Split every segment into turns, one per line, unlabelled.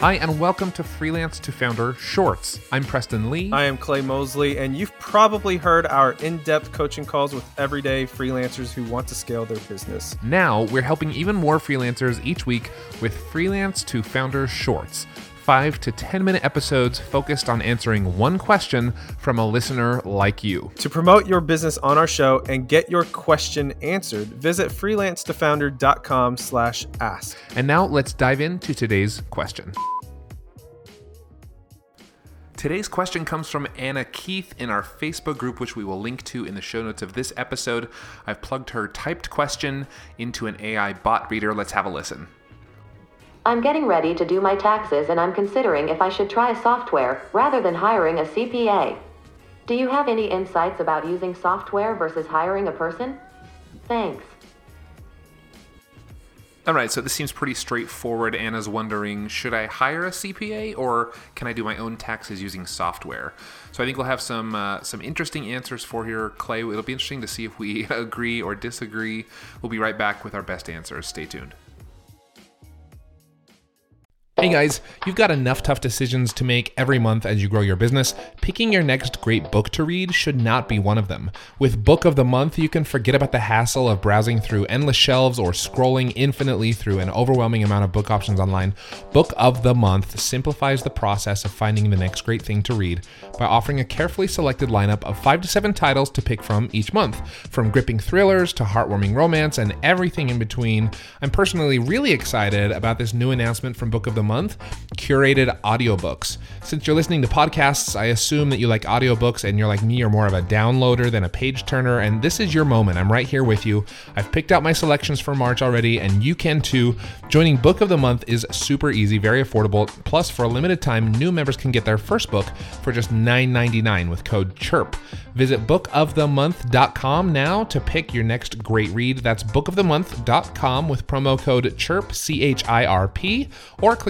Hi, and welcome to Freelance to Founder Shorts. I'm Preston Lee.
I am Clay Mosley, and you've probably heard our in depth coaching calls with everyday freelancers who want to scale their business.
Now, we're helping even more freelancers each week with Freelance to Founder Shorts. Five to 10 minute episodes focused on answering one question from a listener like you.
To promote your business on our show and get your question answered, visit freelancetofounder.com slash ask.
And now let's dive into today's question. Today's question comes from Anna Keith in our Facebook group, which we will link to in the show notes of this episode. I've plugged her typed question into an AI bot reader. Let's have a listen.
I'm getting ready to do my taxes and I'm considering if I should try software rather than hiring a CPA. Do you have any insights about using software versus hiring a person? Thanks.
All right, so this seems pretty straightforward. Anna's wondering should I hire a CPA or can I do my own taxes using software? So I think we'll have some uh, some interesting answers for here, Clay. It'll be interesting to see if we agree or disagree. We'll be right back with our best answers. Stay tuned. Hey guys, you've got enough tough decisions to make every month as you grow your business. Picking your next great book to read should not be one of them. With Book of the Month, you can forget about the hassle of browsing through endless shelves or scrolling infinitely through an overwhelming amount of book options online. Book of the Month simplifies the process of finding the next great thing to read by offering a carefully selected lineup of five to seven titles to pick from each month, from gripping thrillers to heartwarming romance and everything in between. I'm personally really excited about this new announcement from Book of the month curated audiobooks. Since you're listening to podcasts, I assume that you like audiobooks and you're like me, you're more of a downloader than a page turner, and this is your moment. I'm right here with you. I've picked out my selections for March already, and you can too. Joining Book of the Month is super easy, very affordable. Plus, for a limited time, new members can get their first book for just $9.99 with code CHIRP. Visit bookofthemonth.com now to pick your next great read. That's bookofthemonth.com with promo code CHIRP, C H I R P, or click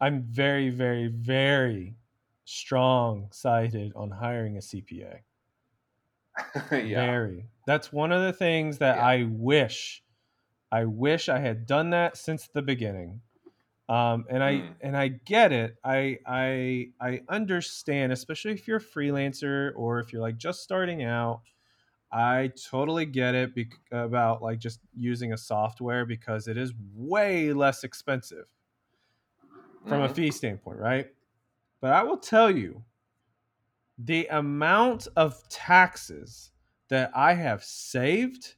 I'm very, very, very strong sided on hiring a CPA. yeah. Very. That's one of the things that yeah. I wish, I wish I had done that since the beginning. Um, and I mm. and I get it. I I I understand, especially if you're a freelancer or if you're like just starting out. I totally get it be- about like just using a software because it is way less expensive from mm-hmm. a fee standpoint, right? But I will tell you the amount of taxes that I have saved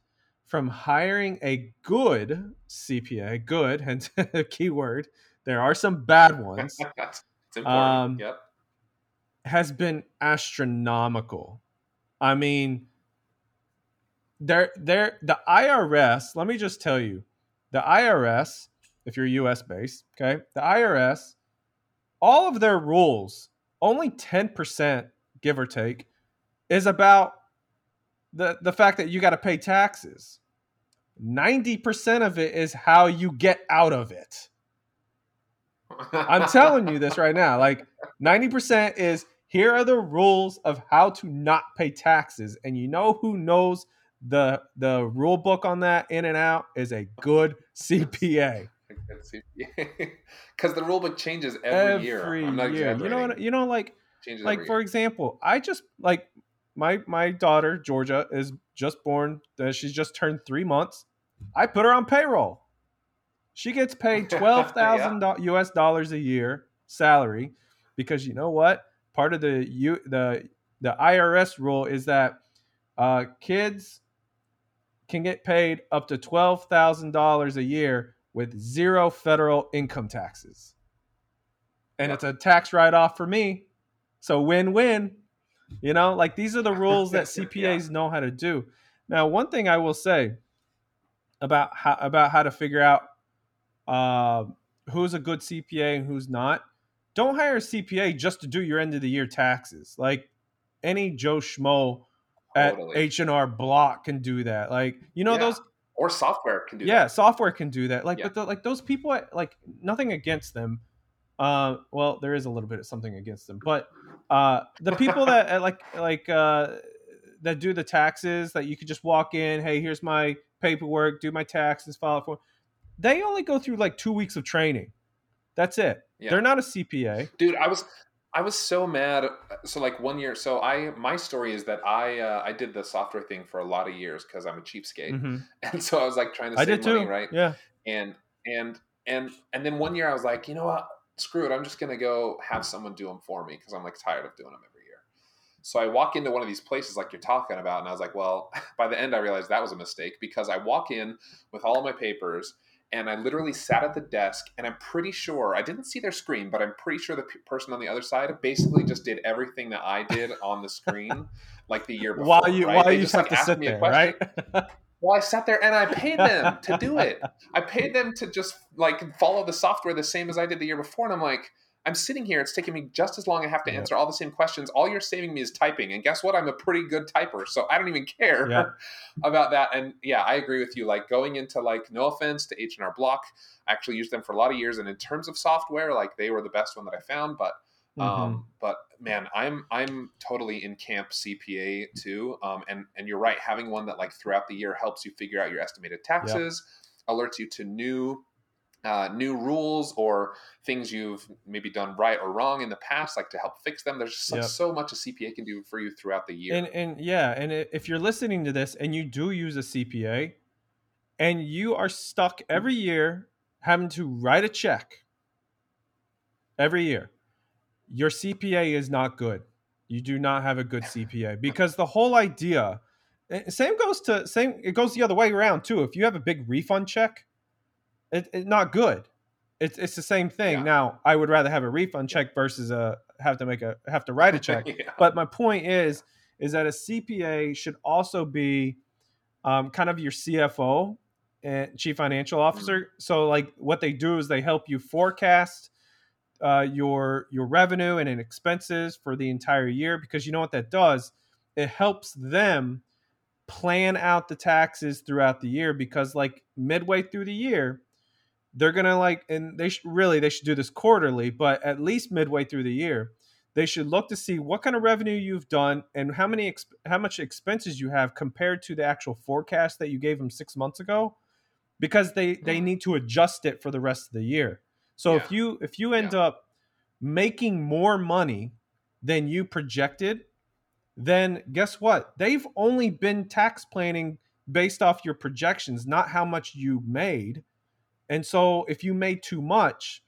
from hiring a good CPA, good, hence a keyword. There are some bad ones.
um, yep.
Has been astronomical. I mean, there, there, the IRS. Let me just tell you, the IRS if you're US based, okay? The IRS, all of their rules, only 10%, give or take, is about the, the fact that you got to pay taxes. 90% of it is how you get out of it. I'm telling you this right now. Like 90% is here are the rules of how to not pay taxes. And you know who knows the the rule book on that in and out is a good CPA
because the rule book changes every, every year. I'm not
year. You know, what, you know, like Changes like for year. example, I just like my my daughter Georgia is just born. She's just turned three months. I put her on payroll. She gets paid twelve thousand yeah. U.S. dollars a year salary because you know what? Part of the U the the IRS rule is that uh, kids can get paid up to twelve thousand dollars a year with zero federal income taxes, and it's a tax write off for me. So win win. You know, like these are the rules that CPAs yeah. know how to do. Now, one thing I will say about how about how to figure out uh, who's a good CPA and who's not. Don't hire a CPA just to do your end of the year taxes. Like any Joe Schmo totally. at H&R Block can do that. Like you know yeah. those
or software can do
yeah,
that.
software can do that. Like, yeah. but the, like those people, like nothing against them. Uh, well, there is a little bit of something against them, but uh, the people that like like uh, that do the taxes that you could just walk in, hey, here's my paperwork, do my taxes, file it for. They only go through like two weeks of training. That's it. Yeah. They're not a CPA,
dude. I was I was so mad. So like one year. So I my story is that I uh, I did the software thing for a lot of years because I'm a cheapskate, mm-hmm. and so I was like trying to save money, right?
Yeah.
And and and and then one year I was like, you know what? Screw it. I'm just gonna go have someone do them for me because I'm like tired of doing them every year. So I walk into one of these places like you're talking about, and I was like, well, by the end I realized that was a mistake because I walk in with all of my papers and I literally sat at the desk, and I'm pretty sure I didn't see their screen, but I'm pretty sure the p- person on the other side basically just did everything that I did on the screen, like the year before.
While you, right? while they you just, have like, to sit there, right?
well, I sat there and I paid them to do it. I paid them to just like follow the software the same as I did the year before, and I'm like, I'm sitting here. It's taking me just as long. I have to answer all the same questions. All you're saving me is typing. And guess what? I'm a pretty good typer. So I don't even care yeah. about that. And yeah, I agree with you. Like going into like, no offense to H&R Block, I actually used them for a lot of years. And in terms of software, like they were the best one that I found. But um, mm-hmm. but man, I'm I'm totally in camp CPA too. Um, and and you're right, having one that like throughout the year helps you figure out your estimated taxes, yep. alerts you to new uh, new rules or things you've maybe done right or wrong in the past, like to help fix them. There's just yep. so much a CPA can do for you throughout the year.
And, and yeah, and if you're listening to this and you do use a CPA, and you are stuck every year having to write a check every year, your CPA is not good. You do not have a good CPA because the whole idea. Same goes to same. It goes the other way around too. If you have a big refund check it, it not good. It's it's the same thing. Yeah. Now, I would rather have a refund check versus a have to make a have to write a check. yeah. But my point is is that a CPA should also be um, kind of your CFO and chief financial officer. Mm-hmm. So like what they do is they help you forecast uh, your your revenue and expenses for the entire year because you know what that does. It helps them plan out the taxes throughout the year because like midway through the year they're gonna like and they should really they should do this quarterly but at least midway through the year they should look to see what kind of revenue you've done and how many how much expenses you have compared to the actual forecast that you gave them six months ago because they they mm-hmm. need to adjust it for the rest of the year so yeah. if you if you end yeah. up making more money than you projected then guess what they've only been tax planning based off your projections not how much you made and so if you made too much,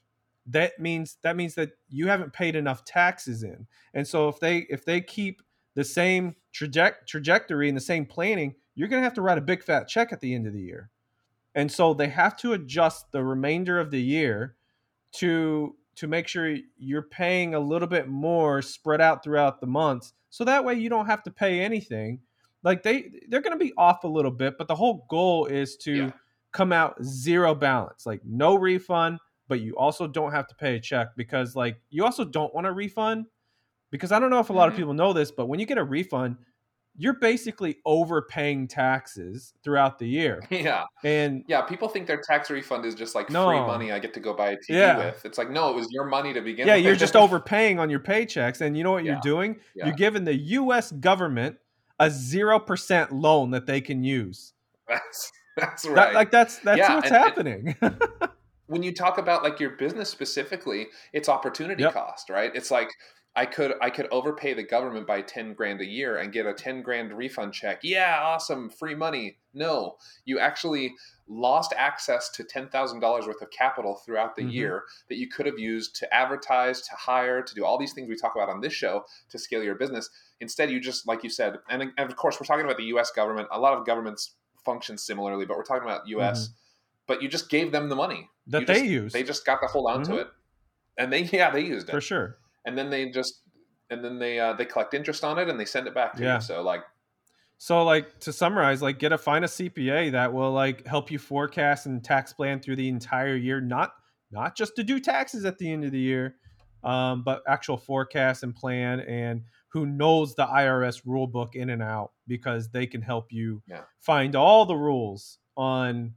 that means that means that you haven't paid enough taxes in. And so if they if they keep the same traje- trajectory and the same planning, you're going to have to write a big fat check at the end of the year. And so they have to adjust the remainder of the year to to make sure you're paying a little bit more spread out throughout the months. So that way you don't have to pay anything. Like they they're going to be off a little bit, but the whole goal is to yeah come out zero balance, like no refund, but you also don't have to pay a check because like you also don't want a refund because I don't know if a lot mm-hmm. of people know this, but when you get a refund, you're basically overpaying taxes throughout the year.
Yeah.
And
yeah, people think their tax refund is just like no. free money I get to go buy a TV yeah. with. It's like, no, it was your money to begin with.
yeah,
with.
you're just overpaying on your paychecks. And you know what yeah. you're doing? Yeah. You're giving the US government a 0% loan that they can use.
That's That's right.
That, like that's that's yeah, what's and, happening.
And when you talk about like your business specifically, it's opportunity yep. cost, right? It's like
I could I could overpay the government by 10 grand a year and get a 10 grand refund check. Yeah, awesome, free money. No, you actually lost access to $10,000 worth of capital throughout the mm-hmm. year that you could have used to advertise, to hire, to do all these things we talk about on this show to scale your business. Instead, you just like you said, and, and of course we're talking about the US government. A lot of governments function similarly, but we're talking about US. Mm-hmm. But you just gave them the money
that
you
they
just,
use.
They just got to hold on mm-hmm. to it. And they yeah, they used it.
For sure
and then they just and then they uh, they collect interest on it and they send it back to yeah. you. So like
so like to summarize, like get a find a CPA that will like help you forecast and tax plan through the entire year, not not just to do taxes at the end of the year, um, but actual forecast and plan and who knows the IRS rule book in and out because they can help you yeah. find all the rules on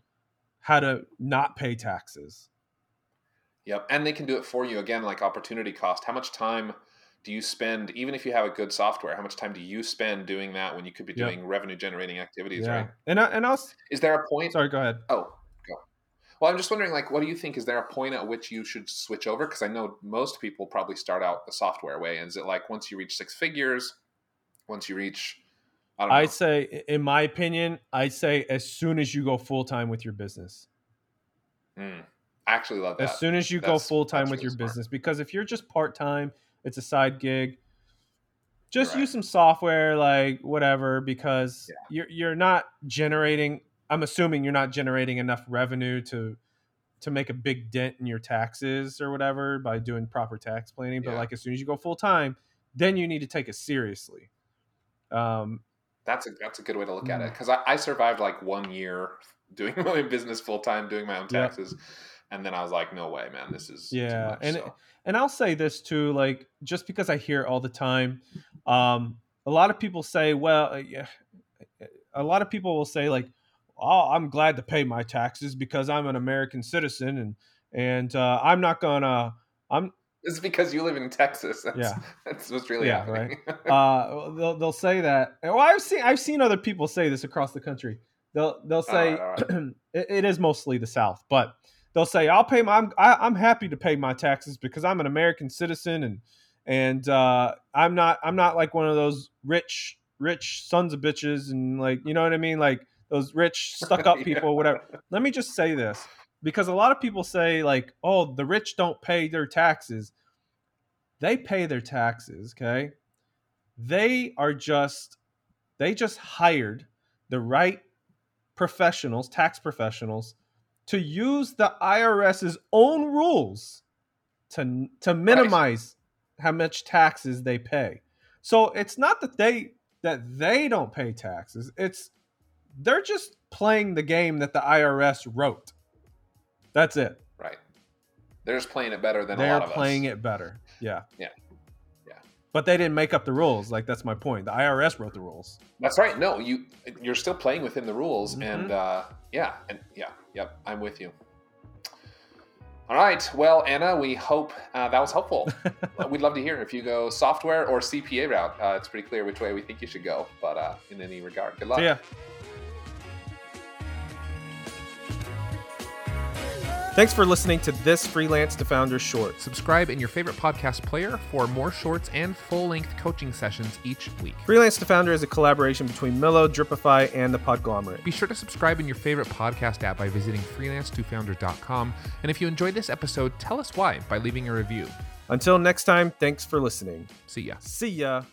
how to not pay taxes.
Yep, and they can do it for you again, like opportunity cost. How much time do you spend, even if you have a good software? How much time do you spend doing that when you could be doing revenue generating activities? Yeah. Right.
And I, and also,
is there a point?
Sorry, go ahead.
Oh. Well, I'm just wondering, like, what do you think? Is there a point at which you should switch over? Because I know most people probably start out the software way. And is it like once you reach six figures, once you reach
I would say, in my opinion, I'd say as soon as you go full time with your business.
Mm. I actually love that.
As soon as you that's, go full time with really your smart. business, because if you're just part time, it's a side gig. Just right. use some software like whatever because yeah. you're you're not generating. I'm assuming you're not generating enough revenue to to make a big dent in your taxes or whatever by doing proper tax planning. But yeah. like as soon as you go full time, then you need to take it seriously. Um,
that's a that's a good way to look at it because mm. I, I survived like one year doing my own business full time, doing my own taxes. Yeah and then I was like, no way, man, this is
yeah. Much, and so. and I'll say this too, like just because I hear it all the time, um, a lot of people say, well, uh, yeah, a lot of people will say like, oh, I'm glad to pay my taxes because I'm an American citizen and and uh, I'm not gonna I'm.
It's because you live in Texas. That's,
yeah,
that's what's really yeah, happening.
right. uh, they'll they'll say that. Well, I've seen I've seen other people say this across the country. They'll they'll say all right, all right. it, it is mostly the South, but they'll say, "I'll pay my. I'm I, am i am happy to pay my taxes because I'm an American citizen and and uh, I'm not I'm not like one of those rich rich sons of bitches and like you know what I mean like those rich stuck up people whatever." Let me just say this because a lot of people say like, "Oh, the rich don't pay their taxes." They pay their taxes, okay? They are just they just hired the right professionals, tax professionals to use the IRS's own rules to to minimize right. how much taxes they pay. So it's not that they that they don't pay taxes. It's they're just playing the game that the IRS wrote. That's it.
Right. They're just playing it better than a lot of us. they're
playing it better. Yeah.
Yeah.
Yeah. But they didn't make up the rules. Like that's my point. The IRS wrote the rules.
That's right. No, you you're still playing within the rules, mm-hmm. and uh, yeah, and yeah, Yep, I'm with you. All right. Well, Anna, we hope uh, that was helpful. We'd love to hear if you go software or CPA route. Uh, it's pretty clear which way we think you should go, but uh, in any regard, good luck.
Yeah. Thanks for listening to this Freelance to Founder short.
Subscribe in your favorite podcast player for more shorts and full length coaching sessions each week.
Freelance to Founder is a collaboration between Millo, Dripify, and the Podglomerate.
Be sure to subscribe in your favorite podcast app by visiting freelance2founder.com. And if you enjoyed this episode, tell us why by leaving a review.
Until next time, thanks for listening.
See ya.
See ya.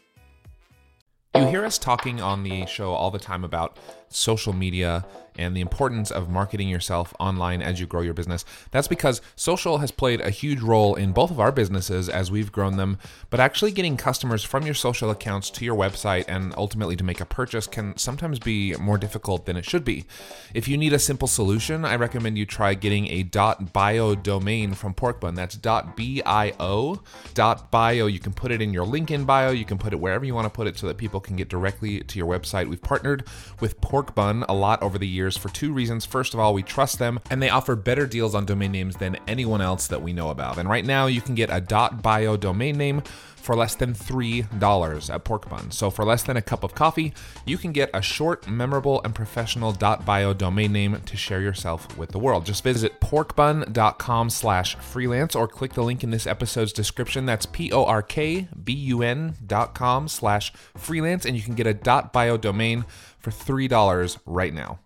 You hear us talking on the show all the time about social media and the importance of marketing yourself online as you grow your business. That's because social has played a huge role in both of our businesses as we've grown them, but actually getting customers from your social accounts to your website and ultimately to make a purchase can sometimes be more difficult than it should be. If you need a simple solution, I recommend you try getting a .bio domain from Porkbun. That's .bio. .bio. You can put it in your LinkedIn bio, you can put it wherever you want to put it so that people can get directly to your website. We've partnered with Porkbun a lot over the years for two reasons. First of all, we trust them, and they offer better deals on domain names than anyone else that we know about. And right now, you can get a .bio domain name for less than $3 at Porkbun. So for less than a cup of coffee, you can get a short, memorable, and professional .bio domain name to share yourself with the world. Just visit porkbun.com slash freelance or click the link in this episode's description. That's P-O-R-K-B-U-N dot com slash freelance and you can get a .bio domain for $3 right now.